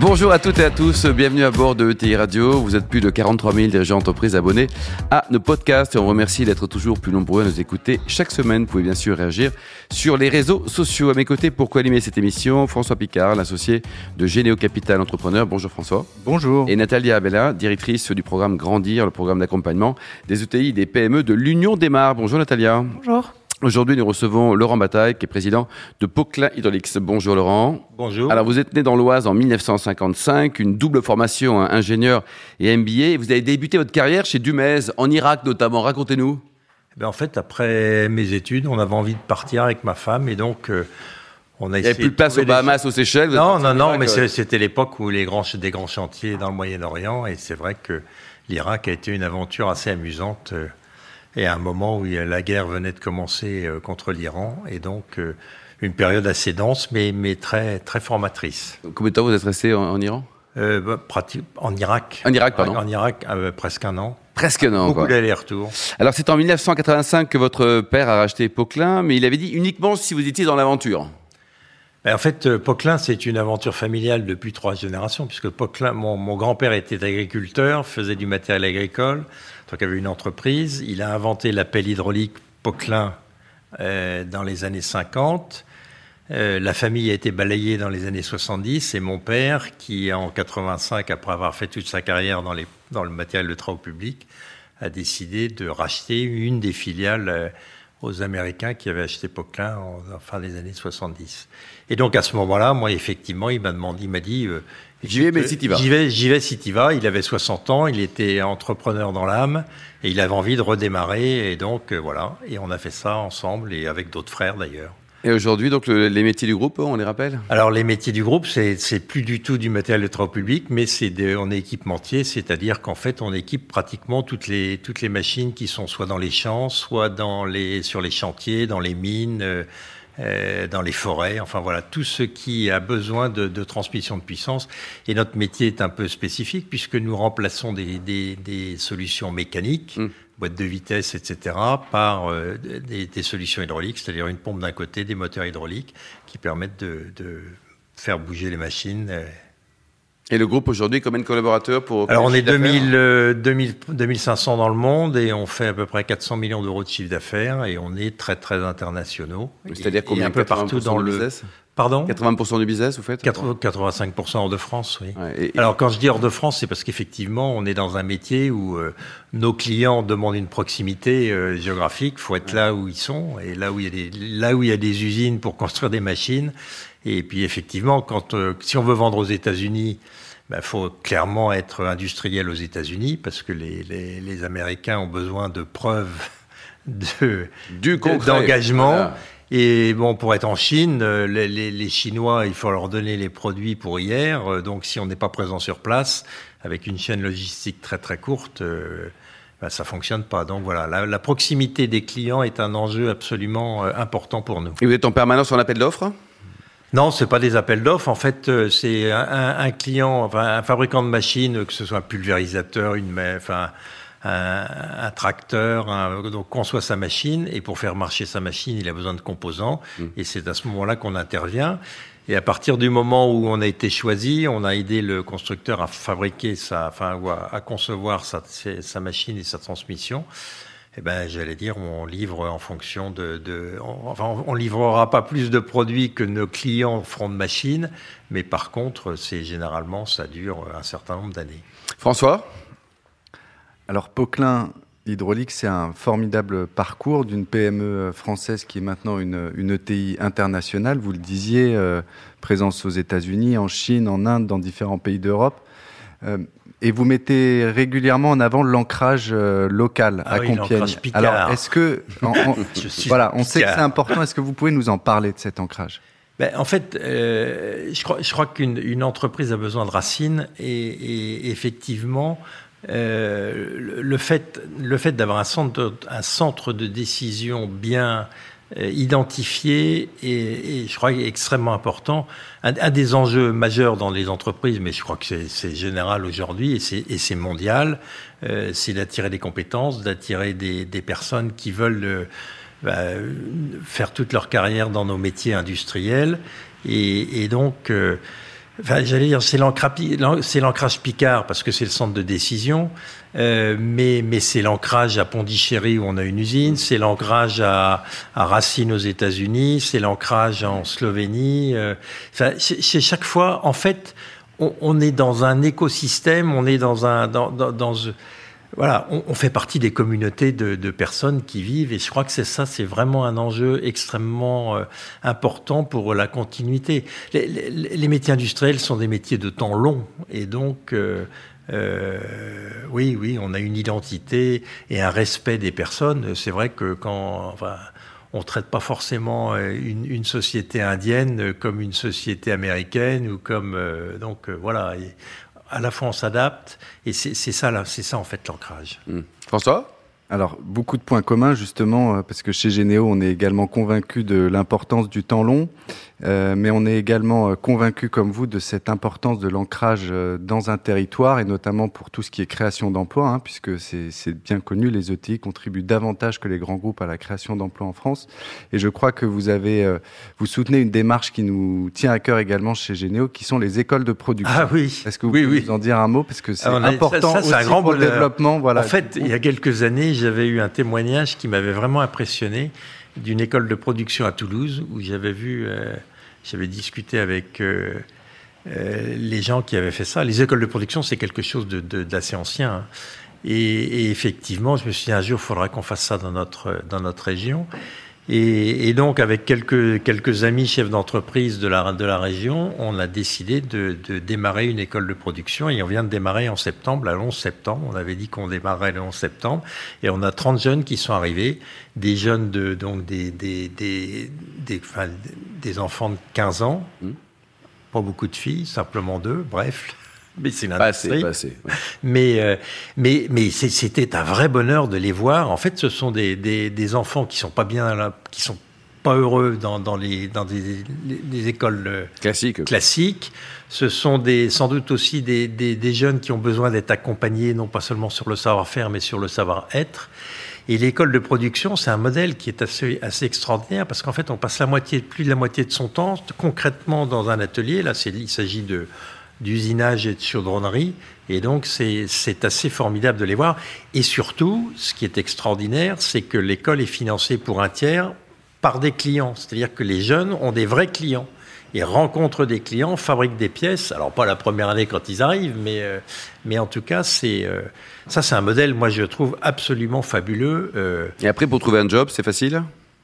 Bonjour à toutes et à tous, bienvenue à bord de ETI Radio. Vous êtes plus de 43 000 dirigeants d'entreprise abonnés à nos podcasts et on remercie d'être toujours plus nombreux à nous écouter chaque semaine. Vous pouvez bien sûr réagir sur les réseaux sociaux. À mes côtés, pour co-animer cette émission, François Picard, l'associé de Généo Capital Entrepreneur. Bonjour François. Bonjour. Et Nathalie Abella, directrice du programme Grandir, le programme d'accompagnement des ETI des PME de l'Union des Mars. Bonjour Natalia. Bonjour. Aujourd'hui, nous recevons Laurent Bataille, qui est président de Poquelin Hydraulics. Bonjour Laurent. Bonjour. Alors, vous êtes né dans l'Oise en 1955, une double formation, hein, ingénieur et MBA. Vous avez débuté votre carrière chez Dumez, en Irak notamment. Racontez-nous. Eh en fait, après mes études, on avait envie de partir avec ma femme et donc euh, on a Il n'y avait plus de place aux Bahamas, aux Seychelles. Non, non, non, mais c'était l'époque où les grands, des grands chantiers dans le Moyen-Orient et c'est vrai que l'Irak a été une aventure assez amusante euh, et à un moment où la guerre venait de commencer euh, contre l'Iran et donc euh, une période assez dense mais, mais très, très formatrice. Combien de temps vous êtes resté en, en Iran? Euh, bah, en Irak. En Irak, pardon. En Irak, euh, presque un an. Presque un an. Beaucoup quoi. d'allers-retours. Alors, c'est en 1985 que votre père a racheté Poquelin, mais il avait dit uniquement si vous étiez dans l'aventure. En fait, euh, Poquelin, c'est une aventure familiale depuis trois générations, puisque Poquelin, mon, grand-père était agriculteur, faisait du matériel agricole, donc avait une entreprise. Il a inventé la hydraulique Poquelin euh, dans les années 50. Euh, la famille a été balayée dans les années 70 et mon père, qui en 85, après avoir fait toute sa carrière dans, le matériel de travaux publics, a décidé de racheter une des filiales aux Américains qui avaient acheté Poquelin en, en fin des années 70. Et donc à ce moment-là, moi effectivement, il m'a demandé, il m'a dit, euh, J'y vais, mais si t'y vas. J'y vais, j'y vais si t'y vas. Il avait 60 ans, il était entrepreneur dans l'âme et il avait envie de redémarrer. Et donc euh, voilà, et on a fait ça ensemble et avec d'autres frères d'ailleurs. Et aujourd'hui, donc, le- les métiers du groupe, on les rappelle? Alors les métiers du groupe, c'est plus du tout du matériel de travaux publics, mais c'est on est équipementier, c'est-à-dire qu'en fait on équipe pratiquement toutes les toutes les machines qui sont soit dans les champs, soit dans les sur les chantiers, dans les mines, euh, euh, dans les forêts, enfin voilà tout ce qui a besoin de, de transmission de puissance. Et notre métier est un peu spécifique puisque nous remplaçons des des, des solutions mécaniques. Mm. Boîtes de vitesse, etc., par euh, des, des solutions hydrauliques, c'est-à-dire une pompe d'un côté, des moteurs hydrauliques qui permettent de, de faire bouger les machines. euh. Et le groupe aujourd'hui, combien de collaborateurs pour Alors on est de chiffre 2000, euh, 2000, 2500 dans le monde et on fait à peu près 400 millions d'euros de chiffre d'affaires et on est très très internationaux. C'est-à-dire combien un peu 80% partout dans le Pardon 80% du business, vous faites 80 85% hors de France, oui. Ouais, et- et- Alors quand je dis hors de France, c'est parce qu'effectivement, on est dans un métier où euh, nos clients demandent une proximité euh, géographique. Il faut être là où ils sont et là où il y a des là où il y a des usines pour construire des machines. Et puis effectivement, quand euh, si on veut vendre aux États-Unis, il faut clairement être industriel aux États-Unis parce que les, les, les Américains ont besoin de preuves de Du d'engagement. Voilà. Et bon, pour être en Chine, euh, les, les- les Chinois, il faut leur donner les produits pour hier. Euh, Donc, si on n'est pas présent sur place, avec une chaîne logistique très très courte, euh, ben, ça fonctionne pas. Donc voilà, la, la proximité des clients est un enjeu absolument euh, important pour nous. Et vous êtes en permanence en appel d'offres? Non, c'est pas des appels d'offres. En fait, c'est un, client, enfin un fabricant de machines, que ce soit un pulvérisateur, une, enfin un, un tracteur, un, donc conçoit sa machine et pour faire marcher sa machine, il a besoin de composants. Et c'est à ce moment-là qu'on intervient. Et à partir du moment où on a été choisi, on a aidé le constructeur à fabriquer sa, enfin à, concevoir sa machine et sa transmission. Eh ben, j'allais dire, on livre en fonction de, de on, enfin, on livrera pas plus de produits que nos clients feront de machines, mais par contre, c'est généralement, ça dure un certain nombre d'années. François? Alors, Poquelin Hydraulique, c'est un formidable parcours d'une PME française qui est maintenant une, une ETI internationale. Vous le disiez, euh, présence aux États-Unis, en Chine, en Inde, dans différents pays d'Europe. Euh, et vous mettez régulièrement en avant l'ancrage euh, local Ah à oui, Compiègne. Alors, est-ce que. en- en- voilà, on sait que c'est important. Est-ce que vous pouvez nous en parler de cet ancrage? Ben, en fait, euh, je crois, je crois qu'une une entreprise a besoin de racines et, et effectivement, euh, le, fait, le fait d'avoir un centre, un centre de décision bien identifier et, je crois extrêmement important. Un, des enjeux majeurs dans les entreprises, mais je crois que c'est général aujourd'hui et c'est mondial, c'est d'attirer des compétences, d'attirer des, des, personnes qui veulent bah, faire toute leur carrière dans nos métiers industriels. Et, et donc, euh, enfin, j'allais dire, c'est l'ancrage Picard parce que c'est le centre de décision, euh, mais, mais c'est l'ancrage à Pondichéry où on a une usine, c'est l'ancrage à, à, Racine aux États-Unis, c'est l'ancrage en Slovénie. Euh, enfin, c'est chaque fois, en fait, on, on, est dans un écosystème, on est dans un dans, dans, dans voilà, on, fait partie des communautés de, personnes qui vivent et je crois que c'est ça, c'est vraiment un enjeu extrêmement euh, important pour la continuité. Les, métiers industriels sont des métiers de temps long et donc euh, euh, oui, oui, on a une identité et un respect des personnes. C'est vrai que quand on traite pas forcément une, société indienne comme une société américaine ou comme donc voilà à la fois on s'adapte, et c'est ça, c'est ça en fait l'ancrage. Hmm. François? Alors, beaucoup de points communs, justement, euh, parce que chez Généo, on est également convaincu de l'importance du temps long, euh, mais on est également euh, convaincu, comme vous, de cette importance de l'ancrage dans un territoire, et notamment pour tout ce qui est création d'emplois, hein, puisque c'est bien connu, les ETI contribuent davantage que les grands groupes à la création d'emplois en France. Et je crois que vous avez, vous soutenez une démarche qui nous tient à cœur également chez Généo, qui sont les écoles de production. Ah oui. Est-ce que vous pouvez nous en dire un mot, parce que c'est important ça, un grand pour le développement. Voilà. En fait, il y a quelques années, j'avais eu un témoignage qui m'avait vraiment impressionné d'une école de production à Toulouse où j'avais vu, euh, j'avais discuté avec euh, euh, les gens qui avaient fait ça. Les écoles de production, c'est quelque chose d'assez ancien. Hein. Et, effectivement, je me suis dit un jour, il faudra qu'on fasse ça dans notre, dans notre région. Et, et, donc, avec quelques, quelques amis chefs d'entreprise de la, de la région, on a décidé de, de, démarrer une école de production. Et on vient de démarrer en septembre, le 11 septembre. On avait dit qu'on démarrait le 11 septembre. Et on a 30 jeunes qui sont arrivés, des jeunes de, donc des, des, des, des, enfin, des enfants de 15 ans, mmh. pas beaucoup de filles, simplement deux, bref mais c'est l'industrie. Mais, euh, mais, mais c'était un vrai bonheur de les voir. En fait, ce sont des, des, des enfants qui sont pas bien là, qui sont pas heureux dans, dans, les, dans des, écoles euh, classiques. classiques. Ce sont des, sans doute aussi des, des, des jeunes qui ont besoin d'être accompagnés, non pas seulement sur le savoir-faire, mais sur le savoir-être. Et l'école de production, c'est un modèle qui est assez, assez extraordinaire parce qu'en fait, on passe la moitié, plus de la moitié de son temps concrètement dans un atelier. Là, il s'agit de d'usinage et de chaudronnerie. Et donc, c'est assez formidable de les voir. Et surtout, ce qui est extraordinaire, c'est que l'école est financée pour un tiers par des clients. C'est-à-dire que les jeunes ont des vrais clients et rencontrent des clients, fabriquent des pièces. Alors, pas la première année quand ils arrivent, mais, euh, mais en tout cas, c'est euh, ça, c'est un modèle, moi, je trouve absolument fabuleux. Euh. Et après, pour trouver un job, c'est facile?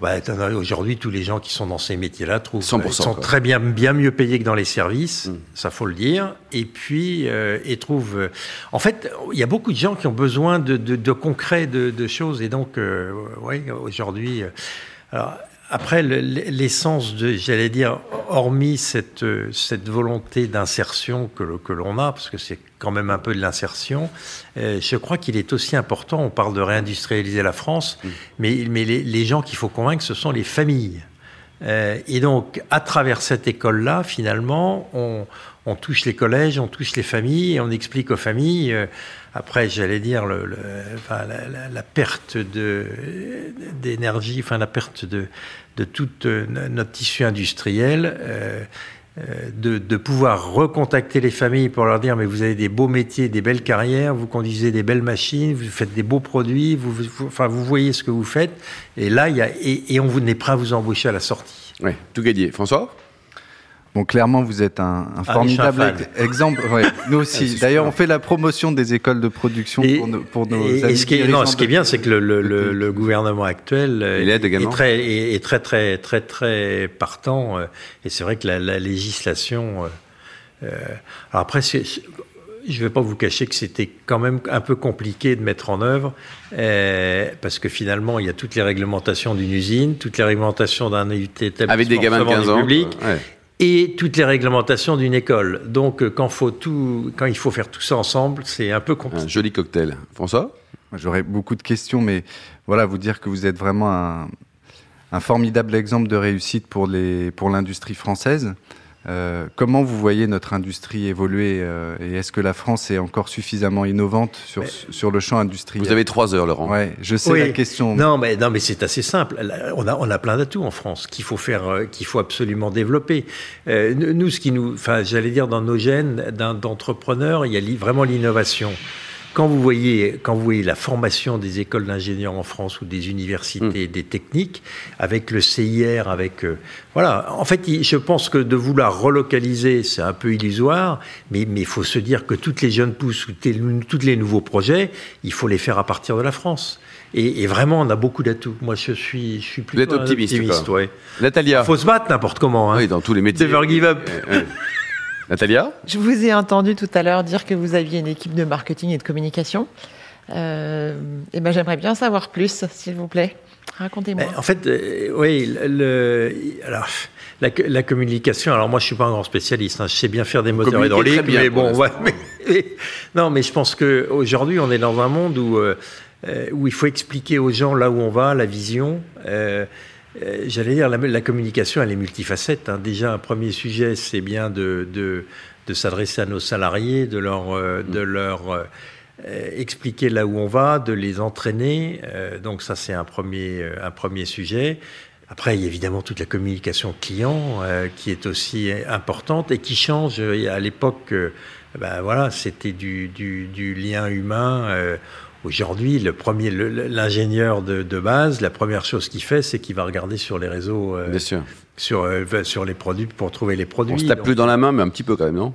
Bah, Aujourd'hui, tous les gens qui sont dans ces métiers-là trouvent ils sont très bien, bien mieux payés que dans les services, mm. ça faut le dire. Et puis, euh, et trouvent. Euh, en fait, il y a beaucoup de gens qui ont besoin de, de, de concret, de, de, choses. Et donc, euh, oui, aujourd'hui. Euh, alors, après, l'essence de, j'allais dire, hormis cette, cette volonté d'insertion que, que l'on a, parce que c'est quand même un peu de l'insertion, euh, je crois qu'il est aussi important, on parle de réindustrialiser la France, mm. mais, mais les, les gens qu'il faut convaincre, ce sont les familles. Euh, et donc, à travers cette école-là, finalement, on, touche les collèges, on touche les familles, et on explique aux familles, euh, après, j'allais dire, la, perte d'énergie, enfin la perte de, tout euh, notre tissu industriel. De, de, pouvoir recontacter les familles pour leur dire mais vous avez des beaux métiers, des belles carrières, vous conduisez des belles machines, vous faites des beaux produits, vous, enfin vous voyez ce que vous faites et là et, on n'est prêt à vous embaucher à la sortie. Oui, tout gagné. François? Bon, clairement, vous êtes un, un ah, formidable exemple. Ouais, nous aussi. D'ailleurs, on fait la promotion des écoles de production et, pour, nos, pour nos et, amis. ce qui est, non, ce qui est bien, c'est que le, le, le, le, gouvernement actuel est, est, très, est, très, très, très, très partant. Euh, et c'est vrai que la, la législation. Euh, euh alors après, je ne vais pas vous cacher que c'était quand même un peu compliqué de mettre en œuvre, euh, parce que finalement, il y a toutes les réglementations d'une usine, toutes les réglementations d'un établissement Avec des gamins de 15 ans. Public, ouais et toutes les réglementations d'une école. Donc, euh, quand, faut tout, quand il faut faire tout ça ensemble, c'est un peu compliqué. Un joli cocktail. François? J'aurais beaucoup de questions, mais voilà, vous dire que vous êtes vraiment un, un formidable exemple de réussite pour l'industrie française. Euh, comment vous voyez notre industrie évoluer euh, et est-ce que la France est encore suffisamment innovante sur, sur le champ industriel? Vous avez trois heures, Laurent. Ouais, je sais la question. Non, mais non, mais c'est assez simple. On a on a plein d'atouts en France qu'il faut faire, euh, qu'il faut absolument développer. Euh, nous, ce qui nous, enfin, j'allais dire dans nos gènes d'entrepreneurs, il y a vraiment l'innovation quand vous voyez, quand vous voyez la formation des écoles d'ingénieurs en France ou des universités, mmh. des techniques, avec le CIR, avec euh, voilà. En fait, je pense que de vouloir relocaliser, c'est un peu illusoire, mais mais il faut se dire que toutes les jeunes pousses ou tous les nouveaux projets, il faut les faire à partir de la France. Et, et vraiment, on a beaucoup d'atouts. Moi, je suis, je suis plutôt optimiste. optimiste ouais. Natalia. Faut se battre n'importe comment. Hein. Oui, dans tous les métiers. Never give up. Natalia Je vous ai entendu tout à l'heure dire que vous aviez une équipe de marketing et de communication. Euh, et ben j'aimerais bien savoir plus, s'il vous plaît. Racontez-moi. En fait, euh, oui, le, alors, la, la, communication. Alors moi, je suis pas un grand spécialiste. Hein, je sais bien faire des moteurs hydrauliques, mais bon, ouais, mais, non, mais je pense que aujourd'hui, on est dans un monde où euh, où il faut expliquer aux gens là où on va, la vision. Euh, j'allais dire, la, la, communication, elle est multifacette. Hein. Déjà, un premier sujet, c'est bien de, de, de s'adresser à nos salariés, de leur, euh, de leur euh, expliquer là où on va, de les entraîner. donc ça, c'est un premier, un premier sujet. Après, il y a évidemment toute la communication client qui est aussi importante et qui change. À l'époque, ben voilà, c'était du, du, du, lien humain. Aujourd'hui, le premier, l'ingénieur de, de, base, la première chose qu'il fait, c'est qu'il va regarder sur les réseaux, euh, Bien sûr. sur euh, sur les produits pour trouver les produits. On se tape plus dans la main, mais un petit peu quand même, non?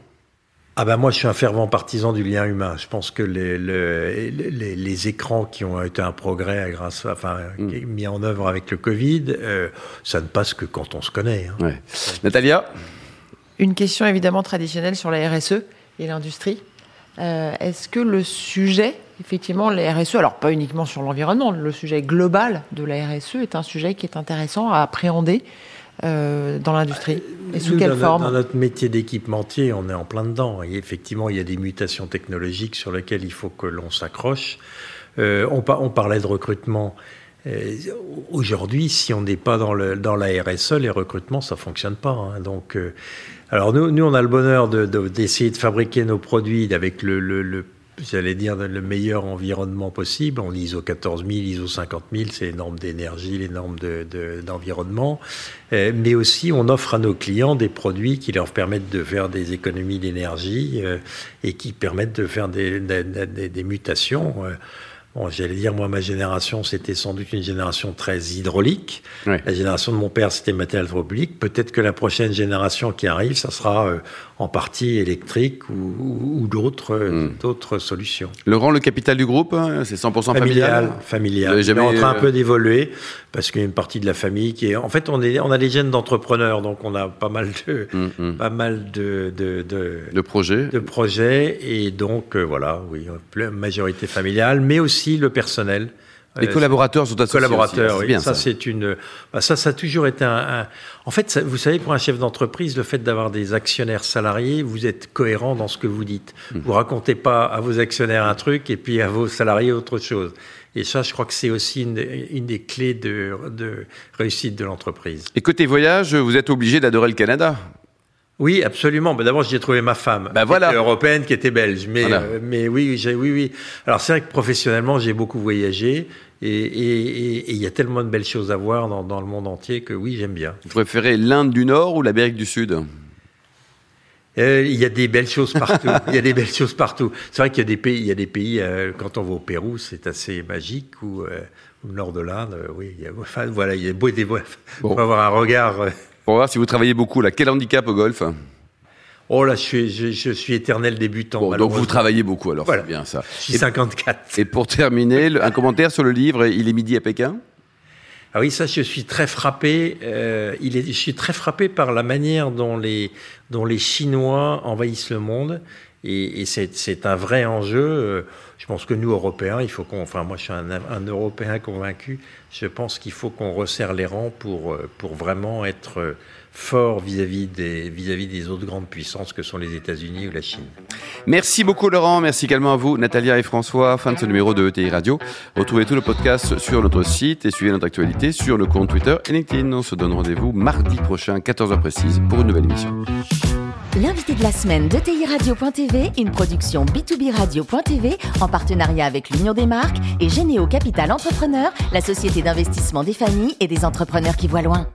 Ah ben moi je suis un fervent partisan du lien humain. Je pense que les, les, les, les écrans qui ont été un progrès grâce, enfin mm. mis en œuvre avec le Covid, euh, ça ne passe que quand on se connaît. Hein. Ouais. Natalia? Une question évidemment traditionnelle sur la RSE et l'industrie. Euh, Est-ce que le sujet effectivement, la RSE, alors pas uniquement sur l'environnement, le sujet global de la RSE est un sujet qui est intéressant à appréhender euh, dans l'industrie Et sous quelle dans forme Dans notre métier d'équipementier, on est en plein dedans. Et effectivement, il y a des mutations technologiques sur lesquelles il faut que l'on s'accroche. Euh, on, on, parlait de recrutement. Euh, Aujourd'hui, si on n'est pas dans, le, dans la RSE, les recrutements, ça fonctionne pas. Hein. Donc, alors nous, nous, on a le bonheur d'essayer de, de, fabriquer nos produits avec le, le, le j'allais dire, le meilleur environnement possible. On ISO 14000, ISO 50000, c'est les normes d'énergie, les normes d'environnement. De, euh, mais aussi, on offre à nos clients des produits qui leur permettent de faire des économies d'énergie euh, et qui permettent de faire des mutations. Euh, Bon, j'allais dire, moi, ma génération, c'était sans doute une génération très hydraulique. Oui. La génération de mon père, c'était matériel hydraulique. Peut-être que la prochaine génération qui arrive, ça sera euh, en partie électrique ou, ou, ou d'autres mm. d'autres solutions. Laurent, le capital du groupe, hein, c'est 100% familial Familial. Il est en train un peu d'évoluer parce qu'il y a une partie de la famille qui est... En fait, on, est, on a des gènes d'entrepreneurs, donc on a pas mal de, mm -hmm. pas mal de, de, de, de projets. De projets. Et donc, euh, voilà, oui, majorité familiale, mais aussi le personnel. Les euh, collaborateurs sont associés. Collaborateurs, aussi. oui. Bien, ça, ça. c'est une. Bah, ça, ça a toujours été un. un... En fait, ça, vous savez, pour un chef d'entreprise, le fait d'avoir des actionnaires salariés, vous êtes cohérent dans ce que vous dites. Mmh. Vous racontez pas à vos actionnaires un truc et puis à vos salariés autre chose. Et ça, je crois que c'est aussi une, une, des clés de, de réussite de l'entreprise. Et côté voyage, vous êtes obligé d'adorer le Canada oui, absolument. Ben D'abord, j'y ai trouvé ma femme, ben voilà. qui était européenne, qui était belge. Mais, voilà. euh, mais oui, j'ai, oui, oui. Alors c'est vrai que professionnellement, j'ai beaucoup voyagé. Et il y a tellement de belles choses à voir dans, dans le monde entier que oui, j'aime bien. Vous préférez l'Inde du Nord ou l'Amérique du Sud? Euh, il y a des belles choses partout. il y a des belles choses partout. C'est vrai qu'il y a des pays, il y a des pays euh, quand on va au Pérou, c'est assez magique ou euh, au nord de l'Inde, oui. Il y a, enfin, voilà, il y a beau des, bon. avoir un regard. Pour voir si vous travaillez beaucoup là. Quel handicap au golf Oh là, je suis, je, je suis éternel débutant. Bon, donc vous travaillez beaucoup alors, voilà. c'est bien ça. Je suis 54. Et pour terminer, un commentaire sur le livre Il est midi à Pékin ah oui, ça, je suis très frappé. Euh, il est, je suis très frappé par la manière dont les, dont les Chinois envahissent le monde. Et, et c'est un vrai enjeu. Je pense que nous, Européens, il faut qu'on. Enfin, moi, je suis un, un Européen convaincu. Je pense qu'il faut qu'on resserre les rangs pour, pour vraiment être fort vis-à-vis -vis des, vis -vis des autres grandes puissances que sont les États-Unis ou la Chine. Merci beaucoup Laurent, merci également à vous Natalia et François. Fin de ce numéro de ETI Radio. Retrouvez tout le podcast sur notre site et suivez notre actualité sur le compte Twitter et LinkedIn. On se donne rendez-vous mardi prochain, 14h précise, pour une nouvelle émission. L'invité de la semaine de TI Radio.tv, une production B2B Radio.tv en partenariat avec l'Union des marques et Généo Capital Entrepreneur, la société d'investissement des familles et des entrepreneurs qui voient loin.